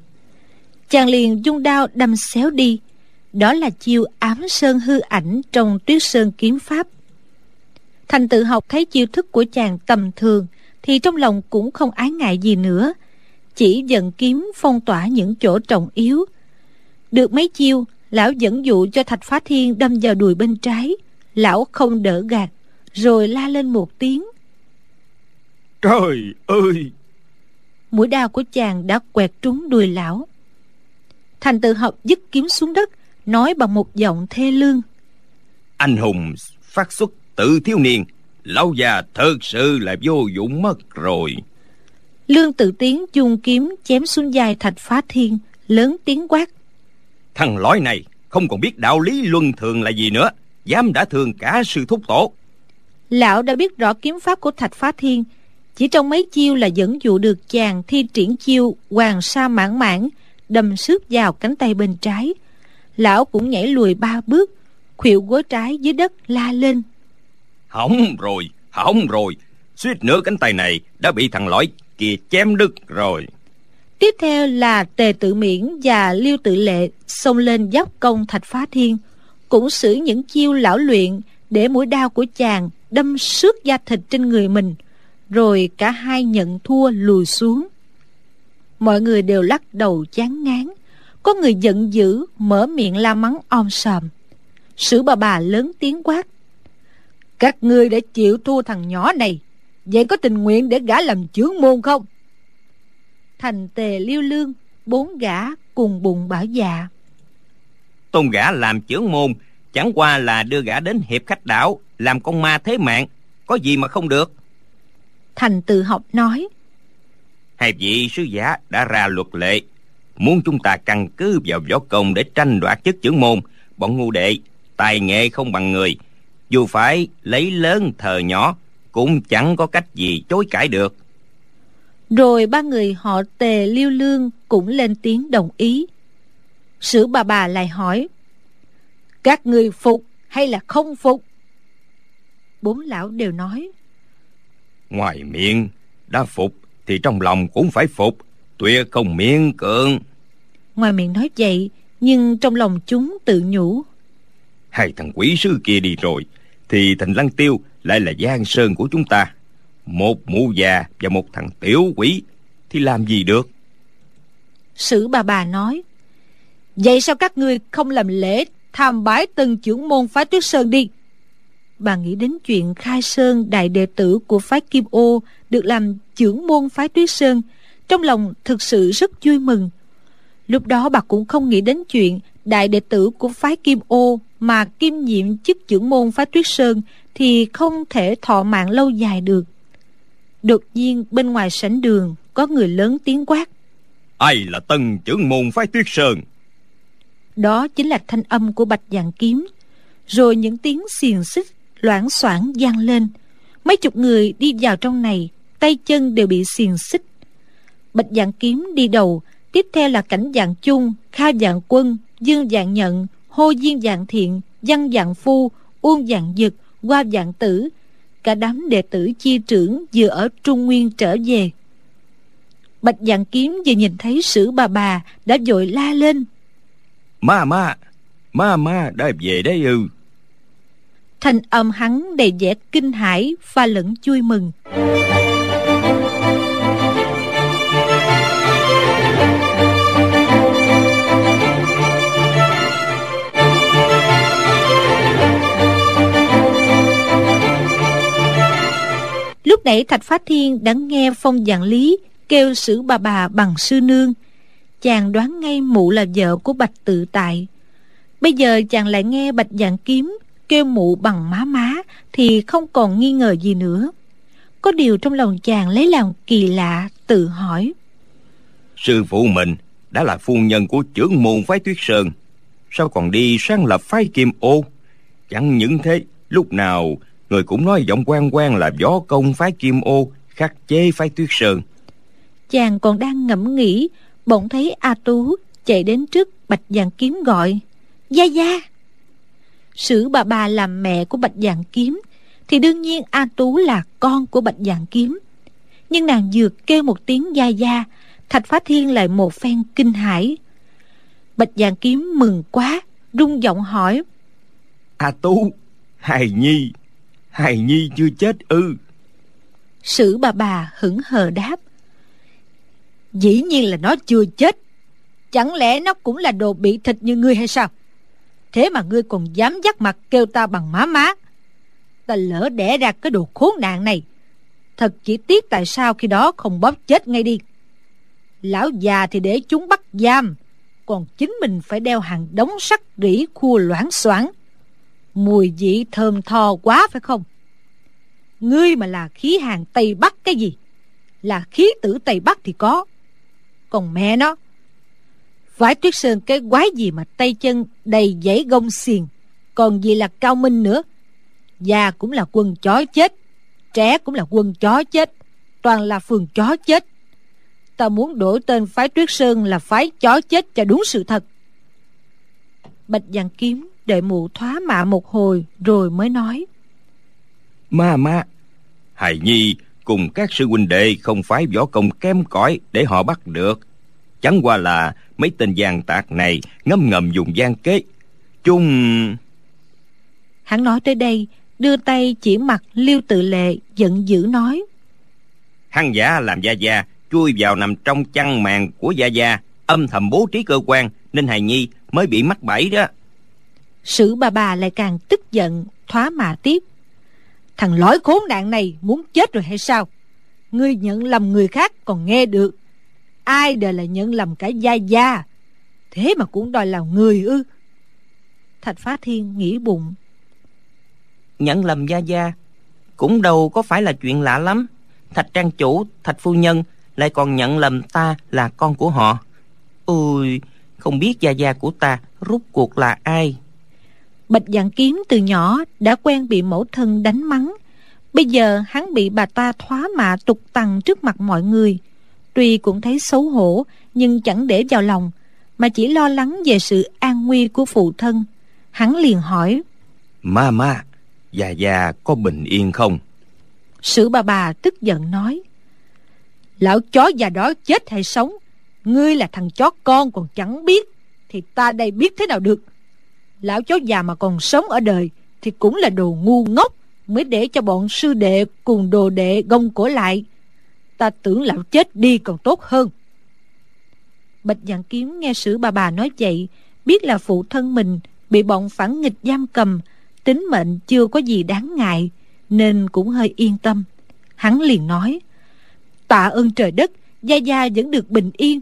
Chàng liền dung đao đâm xéo đi. Đó là chiêu ám sơn hư ảnh trong tuyết sơn kiếm pháp. Thành tự học thấy chiêu thức của chàng tầm thường, thì trong lòng cũng không ái ngại gì nữa. Chỉ dần kiếm phong tỏa những chỗ trọng yếu. Được mấy chiêu, lão dẫn dụ cho thạch phá thiên đâm vào đùi bên trái lão không đỡ gạt rồi la lên một tiếng. Trời ơi! Mũi đao của chàng đã quẹt trúng đùi lão. Thành tự học dứt kiếm xuống đất nói bằng một giọng thê lương. Anh hùng phát xuất tự thiếu niên lão già thật sự là vô dụng mất rồi. Lương tự tiến dùng kiếm chém xuống dài thạch phá thiên lớn tiếng quát. Thằng lõi này không còn biết đạo lý luân thường là gì nữa dám đã thường cả sư thúc tổ. Lão đã biết rõ kiếm pháp của thạch phá thiên. Chỉ trong mấy chiêu là dẫn dụ được chàng thi triển chiêu hoàng sa mãn mãn đâm xước vào cánh tay bên trái. Lão cũng nhảy lùi ba bước khuỵu gối trái dưới đất la lên. Hỏng rồi hỏng rồi. Suýt nữa cánh tay này đã bị thằng lõi kia chém đứt rồi. Tiếp theo là tề tự miễn và liêu tự lệ xông lên giáp công thạch phá thiên cũng sử những chiêu lão luyện để mũi đao của chàng đâm xước da thịt trên người mình, rồi cả hai nhận thua lùi xuống. Mọi người đều lắc đầu chán ngán. Có người giận dữ mở miệng la mắng om sòm. Sử bà bà lớn tiếng quát, các ngươi đã chịu thua thằng nhỏ này, vậy có tình nguyện để gã làm chướng môn không? Thành tề liêu lương, bốn gã cùng bụng bảo dạ tôn gã làm chướng môn chẳng qua là đưa gã đến hiệp khách đảo làm con ma thế mạng có gì mà không được? Thành tự học nói hai vị sứ giả đã ra luật lệ muốn chúng ta căn cứ vào võ công để tranh đoạt chức trưởng môn. Bọn ngu đệ tài nghệ không bằng người dù phải lấy lớn thờ nhỏ cũng chẳng có cách gì chối cãi được. Rồi ba người họ tề liêu lương cũng lên tiếng đồng ý sử bà bà lại hỏi các người phục hay là không phục? Bốn lão đều nói ngoài miệng đã phục thì trong lòng cũng phải phục tuyệt không miễn cưỡng. Ngoài miệng nói vậy nhưng trong lòng chúng tự nhủ hai thằng quỷ sứ kia đi rồi thì thành lăng tiêu lại là giang sơn của chúng ta. Một mụ già và một thằng tiểu quỷ thì làm gì được? Sử bà bà nói vậy sao các ngươi không làm lễ tham bái từng trưởng môn phái tuyết sơn đi? Bà nghĩ đến chuyện khai sơn đại đệ tử của phái kim ô được làm trưởng môn phái tuyết sơn, trong lòng thực sự rất vui mừng. Lúc đó bà cũng không nghĩ đến chuyện đại đệ tử của phái kim ô mà kim nhiệm chức trưởng môn phái tuyết sơn thì không thể thọ mạng lâu dài được. Đột nhiên bên ngoài sảnh đường có người lớn tiếng quát. Ai là tân trưởng môn phái tuyết sơn? Đó chính là thanh âm của bạch dạng kiếm. Rồi những tiếng xiềng xích, loảng xoảng vang lên. Mấy chục người đi vào trong này, tay chân đều bị xiềng xích. Bạch dạng kiếm đi đầu, tiếp theo là cảnh dạng chung, kha dạng quân, dương dạng nhận, hô diên dạng thiện, văn dạng phu, uông dạng dực qua dạng tử. Cả đám đệ tử chi trưởng vừa ở trung nguyên trở về. Bạch dạng kiếm vừa nhìn thấy sử bà bà đã vội la lên ma ma ma ma, đã về đấy ư? Thanh âm hắn đầy vẻ kinh hãi pha lẫn vui mừng. Lúc nãy thạch phát thiên đã nghe phong dạng lý kêu sử bà bà bằng sư nương chàng đoán ngay mụ là vợ của bạch tự tại. Bây giờ chàng lại nghe bạch dạng kiếm kêu mụ bằng má má thì không còn nghi ngờ gì nữa. Có điều trong lòng chàng lấy làm kỳ lạ tự hỏi. Sư phụ mình đã là phu nhân của trưởng môn phái tuyết sơn sao còn đi sáng lập phái kim ô? Chẳng những thế lúc nào người cũng nói giọng quan quan là gió công phái kim ô khắc chế phái tuyết sơn. Chàng còn đang ngẫm nghĩ bỗng thấy a tú chạy đến trước bạch dạng kiếm gọi gia gia! Sử bà bà làm mẹ của bạch dạng kiếm thì đương nhiên a tú là con của bạch dạng kiếm. Nhưng nàng vừa kêu một tiếng gia gia thạch phá thiên lại một phen kinh hãi. Bạch dạng kiếm mừng quá rung giọng hỏi a tú hài nhi hài nhi chưa chết ư? Sử bà bà hững hờ đáp dĩ nhiên là nó chưa chết. Chẳng lẽ nó cũng là đồ bị thịt như ngươi hay sao? Thế mà ngươi còn dám dắt mặt kêu ta bằng má má. Ta lỡ đẻ ra cái đồ khốn nạn này. Thật chỉ tiếc tại sao khi đó không bóp chết ngay đi. Lão già thì để chúng bắt giam, còn chính mình phải đeo hàng đống sắt rỉ khua loãng xoảng. Mùi vị thơm tho quá phải không? Ngươi mà là khí hàng tây bắc cái gì? Là khí tử tây bắc thì có còn mẹ nó Vải tuyết sơn cái quái gì mà tay chân đầy dãy gông xiền Còn gì là cao minh nữa. Già cũng là quân chó chết, Trẻ cũng là quân chó chết, Toàn là phường chó chết. Ta muốn đổi tên phái tuyết sơn là phái chó chết cho đúng sự thật. Bạch Giang Kiếm đợi mụ thoá mạ một hồi rồi mới nói. Ma ma. Hài Nhi cùng các sư huynh đệ không phải võ công kém cỏi để họ bắt được. Chẳng qua là mấy tên gian tạc này ngâm ngầm dùng gian kế. Chung hắn nói tới đây đưa tay chỉ mặt liêu tự lệ giận dữ nói. Hắn giả làm gia gia chui vào nằm trong chăn màn của gia gia âm thầm bố trí cơ quan nên hài nhi mới bị mắc bẫy đó. Sử bà bà lại càng tức giận thoá mà tiếp thằng lõi khốn nạn này muốn chết rồi hay sao? Ngươi nhận lầm người khác còn nghe được. Ai đời là nhận lầm cả gia gia? Thế mà cũng đòi làm người ư? Thạch phá thiên nghĩ bụng. Nhận lầm gia gia cũng đâu có phải là chuyện lạ lắm. Thạch trang chủ, thạch phu nhân lại còn nhận lầm ta là con của họ. Ôi, không biết gia gia của ta rút cuộc là ai? Bạch dạng kiếm từ nhỏ đã quen bị mẫu thân đánh mắng. Bây giờ hắn bị bà ta thoá mạ tục tằng trước mặt mọi người. Tuy cũng thấy xấu hổ nhưng chẳng để vào lòng mà chỉ lo lắng về sự an nguy của phụ thân. Hắn liền hỏi ma ma già già có bình yên không? Sử bà bà tức giận nói lão chó già đó chết hay sống ngươi là thằng chó con còn chẳng biết thì ta đây biết thế nào được lão chó già mà còn sống ở đời thì cũng là đồ ngu ngốc mới để cho bọn sư đệ cùng đồ đệ gông cổ lại. Ta tưởng lão chết đi còn tốt hơn. Bạch dạng kiếm nghe sử bà bà nói vậy, biết là phụ thân mình bị bọn phản nghịch giam cầm, tính mệnh chưa có gì đáng ngại, nên cũng hơi yên tâm. Hắn liền nói, tạ ơn trời đất, gia gia vẫn được bình yên.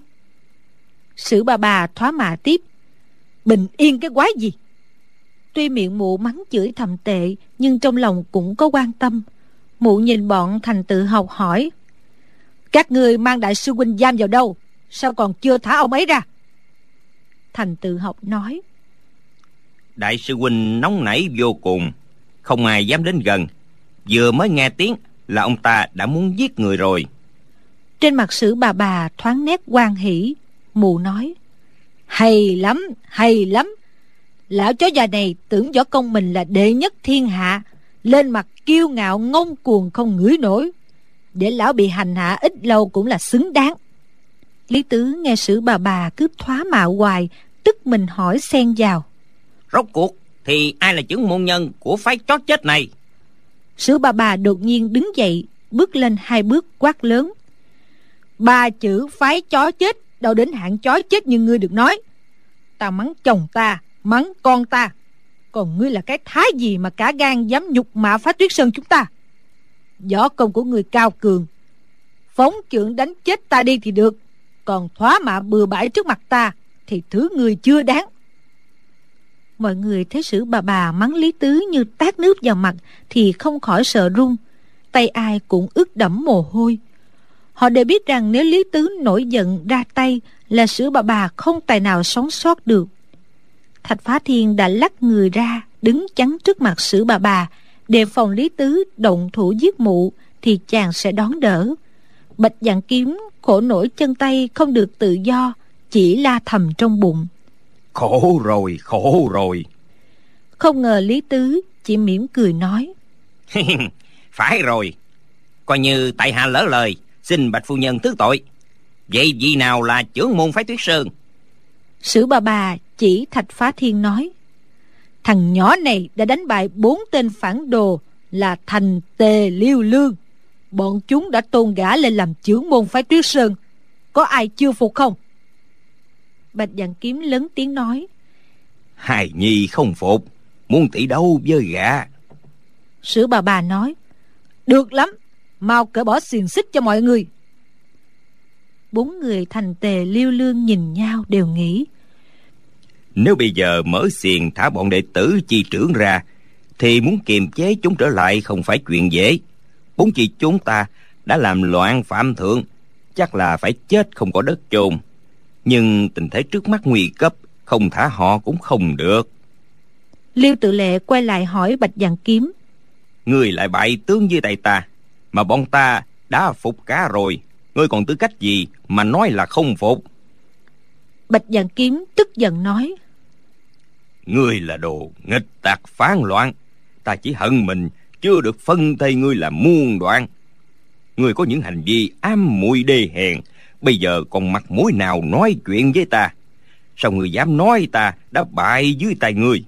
Sử bà bà thoá mạ tiếp, bình yên cái quái gì? Tuy miệng mụ mắng chửi thầm tệ nhưng trong lòng cũng có quan tâm. Mụ nhìn bọn thành tự học hỏi các người mang đại sư huynh giam vào đâu? Sao còn chưa thả ông ấy ra? Thành tự học nói đại sư huynh nóng nảy vô cùng không ai dám đến gần. Vừa mới nghe tiếng là ông ta đã muốn giết người rồi. Trên mặt sử bà bà thoáng nét quan hỷ mù nói hay lắm hay lắm lão chó già này tưởng võ công mình là đệ nhất thiên hạ lên mặt kiêu ngạo ngông cuồng không ngửi nổi. Để lão bị hành hạ ít lâu cũng là xứng đáng. Lý tứ nghe sử bà bà cứ thoá mạo hoài tức mình hỏi xen vào. Rốt cuộc thì ai là chứng môn nhân của phái chó chết này? Sử bà bà đột nhiên đứng dậy bước lên hai bước quát lớn. Ba chữ phái chó chết đâu đến hạng chó chết như ngươi được nói. Ta mắng chồng ta mắng con ta. Còn ngươi là cái thái gì mà cả gan dám nhục mạ phá tuyết sơn chúng ta? Võ công của người cao cường. Phóng trưởng đánh chết ta đi thì được. Còn thóa mạ bừa bãi trước mặt ta thì thứ người chưa đáng. Mọi người thấy sử bà bà mắng lý tứ như tát nước vào mặt thì không khỏi sợ run. Tay ai cũng ướt đẫm mồ hôi. Họ đều biết rằng nếu lý tứ nổi giận ra tay là sử bà bà không tài nào sống sót được thạch phá thiên đã lắc người ra đứng chắn trước mặt sử bà bà đề phòng lý tứ động thủ giết mụ thì chàng sẽ đón đỡ. Bạch dạng kiếm khổ nổi chân tay không được tự do chỉ la thầm trong bụng. Khổ rồi khổ rồi. Không ngờ lý tứ chỉ mỉm cười nói. Phải rồi. Coi như tại hạ lỡ lời xin bạch phu nhân thứ tội. Vậy vì nào là trưởng môn phái tuyết sơn? Sử bà bà chỉ thạch phá thiên nói thằng nhỏ này đã đánh bại bốn tên phản đồ là thành tề liêu lương. Bọn chúng đã tôn gã lên làm trưởng môn phái tuyết sơn. Có ai chưa phục không? Bạch dàn kiếm lớn tiếng nói hài nhi không phục muốn tỷ đấu với gã. Sử bà bà nói được lắm mau cởi bỏ xiềng xích cho mọi người. Bốn người thành tề liêu lương nhìn nhau đều nghĩ nếu bây giờ mở xiềng thả bọn đệ tử chi trưởng ra thì muốn kiềm chế chúng trở lại không phải chuyện dễ. Bốn chi chúng ta đã làm loạn phạm thượng chắc là phải chết không có đất chôn. Nhưng tình thế trước mắt nguy cấp không thả họ cũng không được. Liêu tự lệ quay lại hỏi bạch dàn kiếm. Ngươi lại bại tướng dưới tay ta mà bọn ta đã phục cá rồi. Ngươi còn tư cách gì mà nói là không phục? Bạch dàn kiếm tức giận nói ngươi là đồ nghịch tạc phán loạn. Ta chỉ hận mình, chưa được phân thây ngươi là muôn đoạn. Ngươi có những hành vi ám muội đê hèn. Bây giờ còn mặt mũi nào nói chuyện với ta? Sao ngươi dám nói ta đã bại dưới tay ngươi?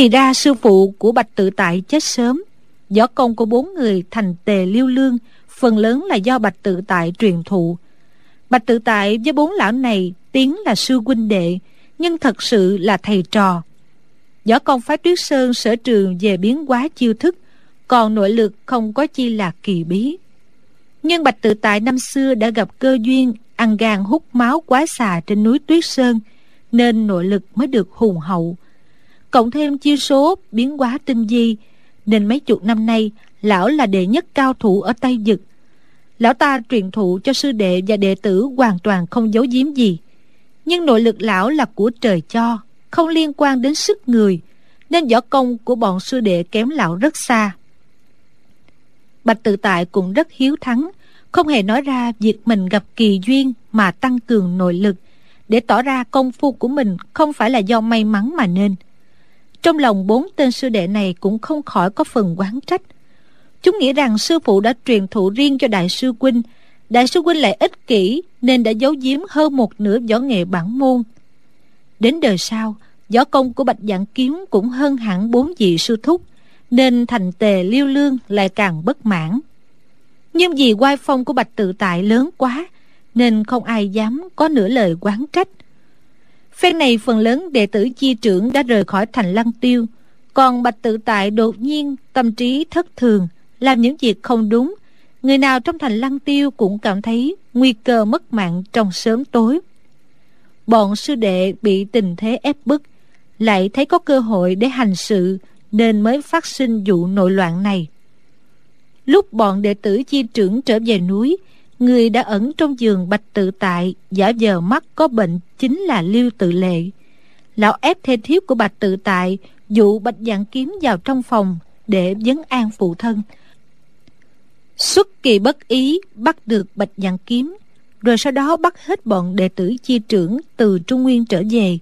Thì ra sư phụ của bạch tự tại chết sớm. Võ công của bốn người thành tề liêu lương, phần lớn là do bạch tự tại truyền thụ. Bạch tự tại với bốn lão này tiếng là sư huynh đệ, nhưng thật sự là thầy trò. Võ công phái tuyết sơn sở trường về biến hóa chiêu thức, còn nội lực không có chi là kỳ bí. Nhưng bạch tự tại năm xưa đã gặp cơ duyên, ăn gan hút máu quá xà trên núi tuyết sơn, nên nội lực mới được hùng hậu cộng thêm chiêu số biến hóa tinh di nên mấy chục năm nay, lão là đệ nhất cao thủ ở tây dực lão ta truyền thụ cho sư đệ và đệ tử hoàn toàn không giấu giếm gì. Nhưng nội lực lão là của trời cho, không liên quan đến sức người, nên võ công của bọn sư đệ kém lão rất xa. Bạch tự tại cũng rất hiếu thắng, không hề nói ra việc mình gặp kỳ duyên mà tăng cường nội lực. Để tỏ ra công phu của mình không phải là do may mắn mà nên trong lòng bốn tên sư đệ này cũng không khỏi có phần quán trách. Chúng nghĩ rằng sư phụ đã truyền thụ riêng cho đại sư huynh. Đại sư huynh lại ích kỷ nên đã giấu giếm hơn một nửa võ nghệ bản môn. Đến đời sau, võ công của bạch dạng kiếm cũng hơn hẳn bốn vị sư thúc, nên thành tề liêu lương lại càng bất mãn. Nhưng vì oai phong của bạch tự tại lớn quá, nên không ai dám có nửa lời quán trách phen này phần lớn đệ tử chi trưởng đã rời khỏi thành lăng tiêu. Còn bạch tự tại đột nhiên tâm trí thất thường, làm những việc không đúng. Người nào trong thành lăng tiêu cũng cảm thấy nguy cơ mất mạng trong sớm tối. Bọn sư đệ bị tình thế ép bức, lại thấy có cơ hội để hành sự nên mới phát sinh vụ nội loạn này. Lúc bọn đệ tử chi trưởng trở về núi người đã ẩn trong giường bạch tự tại, giả vờ mắt có bệnh chính là lưu tự lệ. Lão ép thê thiếp của bạch tự tại dụ bạch dạng kiếm vào trong phòng để vấn an phụ thân. Xuất kỳ bất ý, bắt được bạch dạng kiếm, rồi sau đó bắt hết bọn đệ tử chi trưởng từ trung nguyên trở về.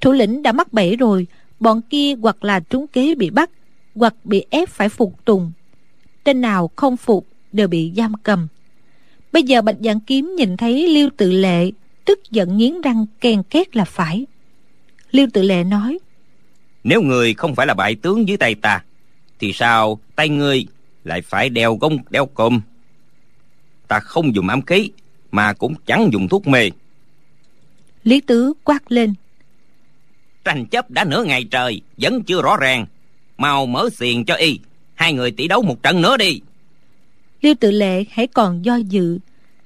Thủ lĩnh đã mắc bẫy rồi, bọn kia hoặc là trúng kế bị bắt, hoặc bị ép phải phục tùng. Tên nào không phục đều bị giam cầm bây giờ bạch dạng kiếm nhìn thấy liêu tự lệ tức giận nghiến răng ken két là phải. Liêu tự lệ nói nếu người không phải là bại tướng dưới tay ta thì sao tay ngươi lại phải đeo gông đeo cơm ta không dùng ám khí mà cũng chẳng dùng thuốc mê. Lý tứ quát lên tranh chấp đã nửa ngày trời vẫn chưa rõ ràng. Mau mở xiền cho y hai người tỷ đấu một trận nữa đi liêu tự lệ hãy còn do dự.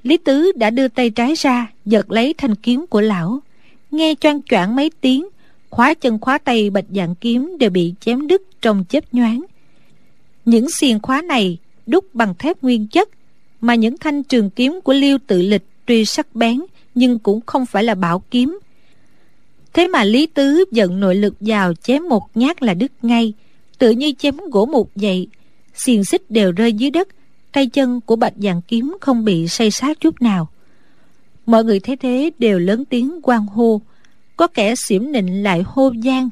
Lý tứ đã đưa tay trái ra, giật lấy thanh kiếm của lão. Nghe choang choảng mấy tiếng, khóa chân khóa tay bạch dạng kiếm đều bị chém đứt trong chớp nhoáng. Những xiềng khóa này đúc bằng thép nguyên chất, mà những thanh trường kiếm của liêu tự lịch tuy sắc bén nhưng cũng không phải là bảo kiếm. Thế mà lý tứ giận nội lực vào chém một nhát là đứt ngay, tự như chém gỗ mục vậy. Xiềng xích đều rơi dưới đất tay chân của bạch dạng kiếm không bị say sát chút nào. Mọi người thấy thế đều lớn tiếng quan hô. Có kẻ xỉm nịnh lại hô gian.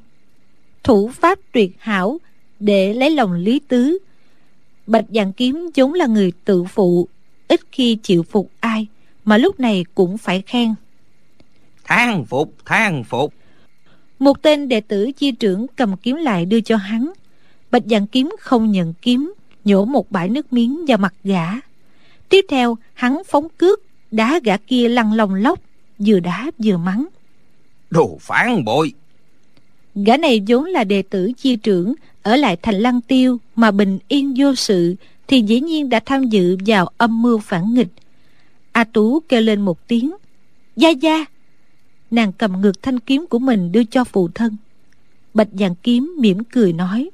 Thủ pháp tuyệt hảo để lấy lòng lý tứ. Bạch dạng kiếm vốn là người tự phụ ít khi chịu phục ai mà lúc này cũng phải khen. Than phục than phục. Một tên đệ tử chi trưởng cầm kiếm lại đưa cho hắn. Bạch dạng kiếm không nhận kiếm nhổ một bãi nước miếng vào mặt gã. Tiếp theo hắn phóng cước đá gã kia lăn lòng lóc vừa đá vừa mắng. Đồ phản bội. Gã này vốn là đệ tử chi trưởng ở lại thành lăng tiêu mà bình yên vô sự thì dĩ nhiên đã tham dự vào âm mưu phản nghịch. A tú kêu lên một tiếng gia gia! Nàng cầm ngược thanh kiếm của mình đưa cho phụ thân. Bạch vàng kiếm mỉm cười nói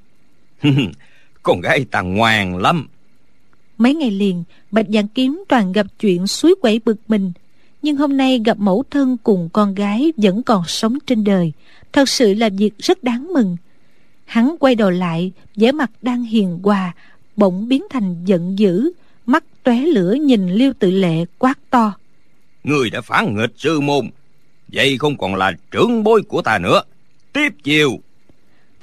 con gái ta ngoan lắm. Mấy ngày liền bạch vàng kiếm toàn gặp chuyện suối quẩy bực mình. Nhưng hôm nay gặp mẫu thân cùng con gái vẫn còn sống trên đời. Thật sự là việc rất đáng mừng. Hắn quay đầu lại vẻ mặt đang hiền hòa bỗng biến thành giận dữ mắt tóe lửa nhìn liêu tự lệ quát to. Người đã phản nghịch sư môn vậy không còn là trưởng bối của ta nữa. Tiếp chiều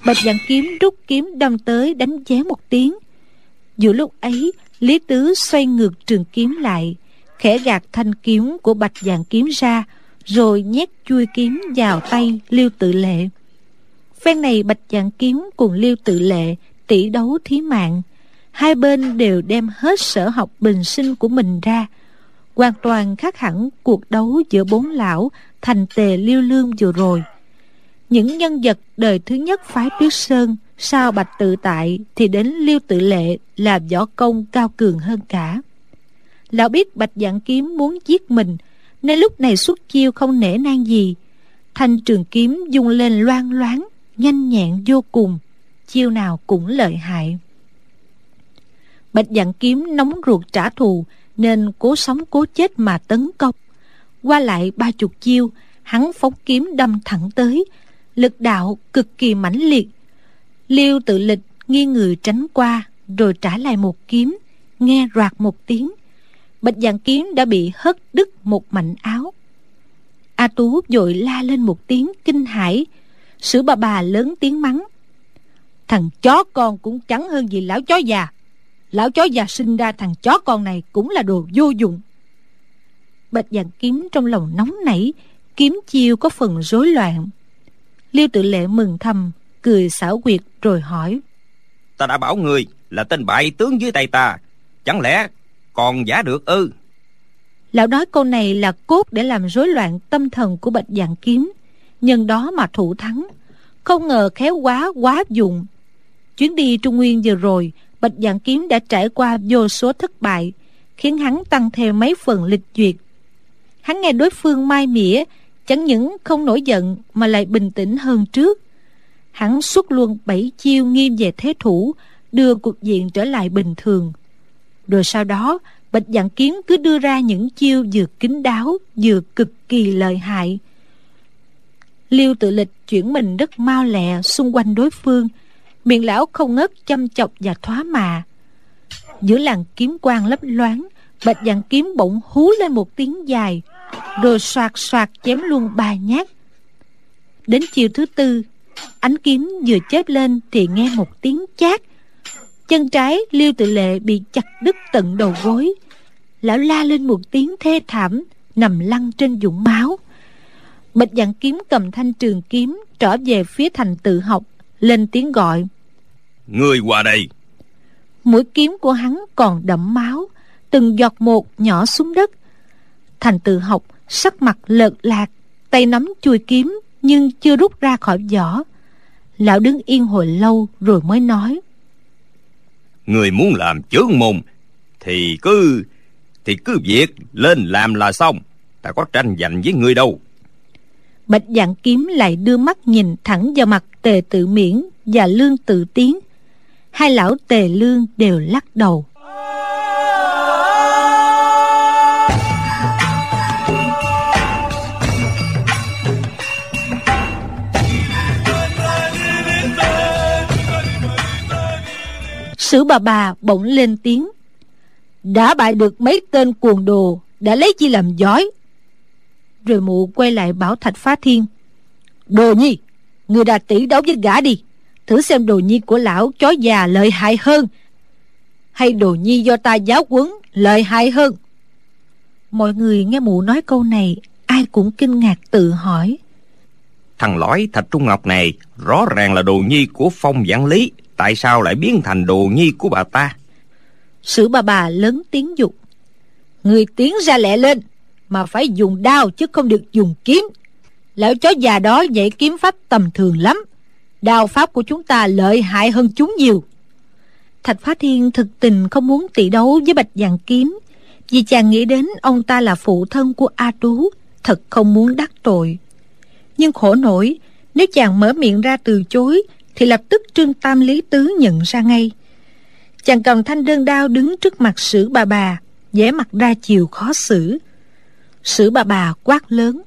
bạch dạng kiếm rút kiếm đâm tới đánh ché một tiếng. Giữa lúc ấy, lý tứ xoay ngược trường kiếm lại, khẽ gạt thanh kiếm của bạch dạng kiếm ra, rồi nhét chui kiếm vào tay liêu tự lệ. Phen này bạch dạng kiếm cùng liêu tự lệ tỷ đấu thí mạng. Hai bên đều đem hết sở học bình sinh của mình ra. Hoàn toàn khác hẳn cuộc đấu giữa bốn lão thành tề liêu lương vừa rồi những nhân vật đời thứ nhất phái tuyết sơn, sau bạch tự tại thì đến liêu tự lệ là võ công cao cường hơn cả. Lão biết bạch dạng kiếm muốn giết mình, nên lúc này xuất chiêu không nể nang gì. Thanh trường kiếm dung lên loan loáng, nhanh nhẹn vô cùng, chiêu nào cũng lợi hại. Bạch dạng kiếm nóng ruột trả thù, nên cố sống cố chết mà tấn công. Qua lại ba chục chiêu, hắn phóng kiếm đâm thẳng tới lực đạo cực kỳ mãnh liệt. Liêu tự lịch nghiêng người tránh qua, rồi trả lại một kiếm, nghe roạt một tiếng. Bạch dạng kiếm đã bị hất đứt một mảnh áo. A tú vội la lên một tiếng kinh hãi. Sử bà bà lớn tiếng mắng. Thằng chó con cũng chẳng hơn gì lão chó già. Lão chó già sinh ra thằng chó con này cũng là đồ vô dụng. Bạch dạng kiếm trong lòng nóng nảy, kiếm chiêu có phần rối loạn liêu tự lệ mừng thầm cười xảo quyệt rồi hỏi. Ta đã bảo người là tên bại tướng dưới tay ta chẳng lẽ còn giả được ư? Lão nói câu này là cốt để làm rối loạn tâm thần của bạch dạng kiếm. Nhân đó mà thủ thắng không ngờ khéo quá quá dụng chuyến đi trung nguyên vừa rồi bạch dạng kiếm đã trải qua vô số thất bại khiến hắn tăng thêm mấy phần lịch duyệt. Hắn nghe đối phương mai mỉa chẳng những không nổi giận mà lại bình tĩnh hơn trước. Hắn xuất luôn bảy chiêu nghiêm về thế thủ, đưa cuộc diện trở lại bình thường. Rồi sau đó, bạch dạng kiếm cứ đưa ra những chiêu vừa kín đáo, vừa cực kỳ lợi hại. Liêu tự lịch chuyển mình rất mau lẹ xung quanh đối phương. Miệng lão không ngớt chăm chọc và thoá mà giữa làng kiếm quang lấp loáng, bạch dạng kiếm bỗng hú lên một tiếng dài rồi soạt soạt chém luôn ba nhát. Đến chiều thứ tư ánh kiếm vừa chớp lên thì nghe một tiếng chát. Chân trái liêu tự lệ bị chặt đứt tận đầu gối. Lão la lên một tiếng thê thảm nằm lăn trên vũng máu. Bạch dạng kiếm cầm thanh trường kiếm trở về phía thành tự học lên tiếng gọi. Người qua đây. Mũi kiếm của hắn còn đẫm máu từng giọt một nhỏ xuống đất thành tự học sắc mặt lợt lạc tay nắm chui kiếm nhưng chưa rút ra khỏi vỏ. Lão đứng yên hồi lâu rồi mới nói người muốn làm chướng môn thì cứ thì cứ việc lên làm là xong. Ta có tranh giành với người đâu. Bạch dạng kiếm lại đưa mắt nhìn thẳng vào mặt tề tự miễn và lương tự tiến. Hai lão tề lương đều lắc đầu Sử bà bà bỗng lên tiếng. Đã bại được mấy tên cuồng đồ, Đã lấy chi làm giói. Rồi mụ quay lại bảo Thạch Phá Thiên, Đồ nhi, Người đã tỷ đấu với gã đi, Thử xem đồ nhi của lão chó già lợi hại hơn. Hay đồ nhi do ta giáo quấn lợi hại hơn. Mọi người nghe mụ nói câu này, Ai cũng kinh ngạc tự hỏi. Thằng lõi thạch trung ngọc này Rõ ràng là đồ nhi của phong giảng lý tại sao lại biến thành đồ nhi của bà ta? Sử bà bà lớn tiếng dục. Người tiến ra lẹ lên, mà phải dùng đao chứ không được dùng kiếm. Lão chó già đó dạy kiếm pháp tầm thường lắm. Đao pháp của chúng ta lợi hại hơn chúng nhiều. Thạch phá thiên thực tình không muốn tỷ đấu với bạch vàng kiếm, vì chàng nghĩ đến ông ta là phụ thân của a tú, thật không muốn đắc tội. Nhưng khổ nổi, nếu chàng mở miệng ra từ chối thì lập tức trương tam lý tứ nhận ra ngay. Chàng cầm thanh đơn đao đứng trước mặt sử bà bà vẻ mặt ra chiều khó xử. Sử bà bà quát lớn,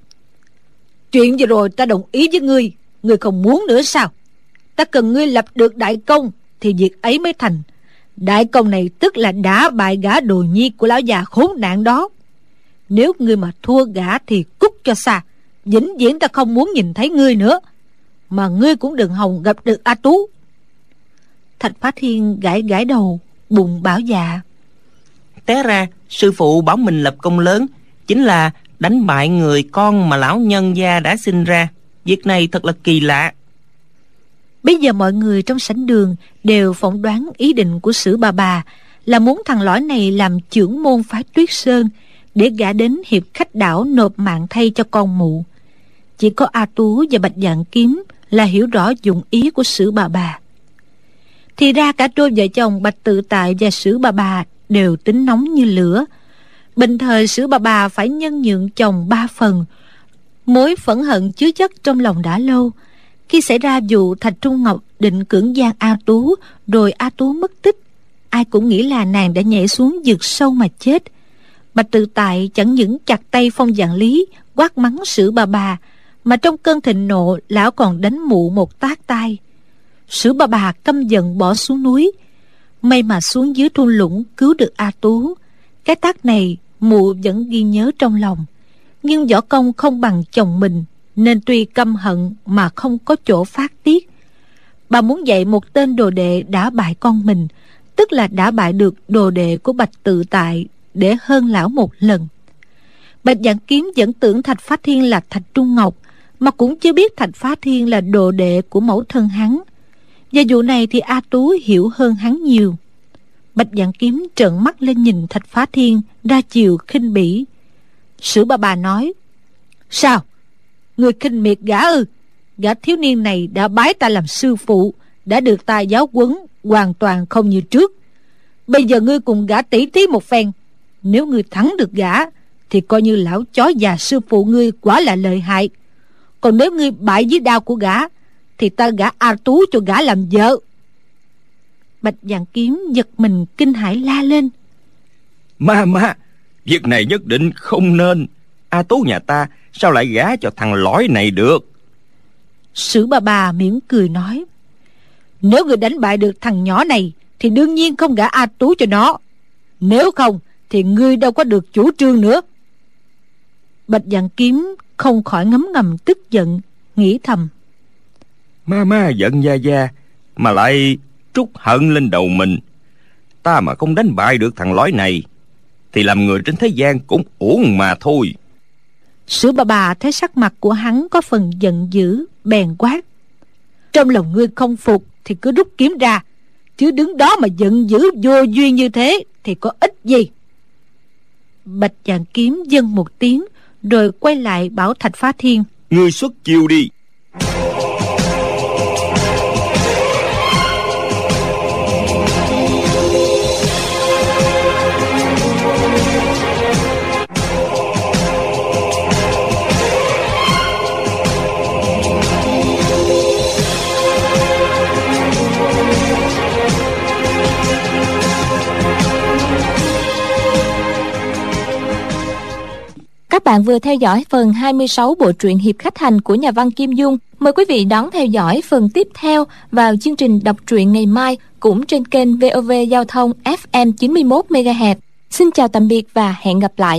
chuyện vừa rồi ta đồng ý với ngươi ngươi không muốn nữa sao? Ta cần ngươi lập được đại công thì việc ấy mới thành. Đại công này tức là đã bại gã đồ nhi của lão già khốn nạn đó. Nếu ngươi mà thua gã thì cút cho xa, vĩnh viễn ta không muốn nhìn thấy ngươi nữa mà ngươi cũng đừng hòng gặp được A Tú. Thạch Phá Thiên gãi gãi đầu, bụng bảo dạ. Té ra, sư phụ bảo mình lập công lớn, chính là đánh bại người con mà lão nhân gia đã sinh ra. Việc này thật là kỳ lạ. Bây giờ mọi người trong sảnh đường đều phỏng đoán ý định của sử bà bà là muốn thằng lõi này làm trưởng môn phái tuyết sơn để gã đến hiệp khách đảo nộp mạng thay cho con mụ. Chỉ có A Tú và Bạch Dạng Kiếm là hiểu rõ dụng ý của sử bà bà. Thì ra cả đôi vợ chồng bạch tự tại và sử bà bà đều tính nóng như lửa. Bình thời sử bà bà phải nhân nhượng chồng ba phần. Mối phẫn hận chứa chất trong lòng đã lâu. Khi xảy ra vụ thạch trung ngọc định cưỡng gian a tú, rồi a tú mất tích, ai cũng nghĩ là nàng đã nhảy xuống vực sâu mà chết. Bạch tự tại chẳng những chặt tay phong dạng lý, quát mắng sử bà bà mà trong cơn thịnh nộ lão còn đánh mụ một tác tay, sử bà bà căm giận bỏ xuống núi. May mà xuống dưới thung lũng cứu được a tú. Cái tác này mụ vẫn ghi nhớ trong lòng. Nhưng võ công không bằng chồng mình nên tuy căm hận mà không có chỗ phát tiết. Bà muốn dạy một tên đồ đệ đã bại con mình tức là đã bại được đồ đệ của bạch tự tại để hơn lão một lần. Bạch giảng kiếm vẫn tưởng thạch phát thiên là thạch trung ngọc mà cũng chưa biết Thạch Phá Thiên là đồ đệ của mẫu thân hắn. Và vụ này thì A Tú hiểu hơn hắn nhiều. Bạch Dạng Kiếm trợn mắt lên nhìn Thạch Phá Thiên ra chiều khinh bỉ. Sử bà bà nói, Sao? Người khinh miệt gã ư? Gã thiếu niên này đã bái ta làm sư phụ, đã được ta giáo quấn, hoàn toàn không như trước. Bây giờ ngươi cùng gã tỷ thí một phen. Nếu ngươi thắng được gã, thì coi như lão chó già sư phụ ngươi quá là lợi hại còn nếu ngươi bại dưới đao của gã thì ta gả a tú cho gã làm vợ. Bạch vàng kiếm giật mình kinh hãi la lên. Ma ma việc này nhất định không nên. A tú nhà ta sao lại gả cho thằng lõi này được? Sử bà bà mỉm cười nói nếu người đánh bại được thằng nhỏ này Thì đương nhiên không gả A Tú cho nó. Nếu không Thì ngươi đâu có được chủ trương nữa. Bạch Dạng Kiếm không khỏi ngấm ngầm tức giận Nghĩ thầm. Ma ma giận gia gia Mà lại trút hận lên đầu mình. Ta mà không đánh bại được thằng lói này Thì làm người trên thế gian cũng uổng mà thôi. Sứ bà bà thấy sắc mặt của hắn có phần giận dữ Bèn quát. Trong lòng ngươi không phục Thì cứ rút kiếm ra Chứ đứng đó mà giận dữ vô duyên như thế Thì có ích gì? Bạch chàng kiếm dâng một tiếng rồi quay lại bảo Thạch Phá Thiên. Ngươi xuất chiêu đi. Các bạn vừa theo dõi phần 26 bộ truyện Hiệp Khách Hành của nhà văn Kim Dung. Mời quý vị đón theo dõi phần tiếp theo vào chương trình đọc truyện ngày mai cũng trên kênh VOV Giao thông FM 91MHz. Xin chào tạm biệt và hẹn gặp lại.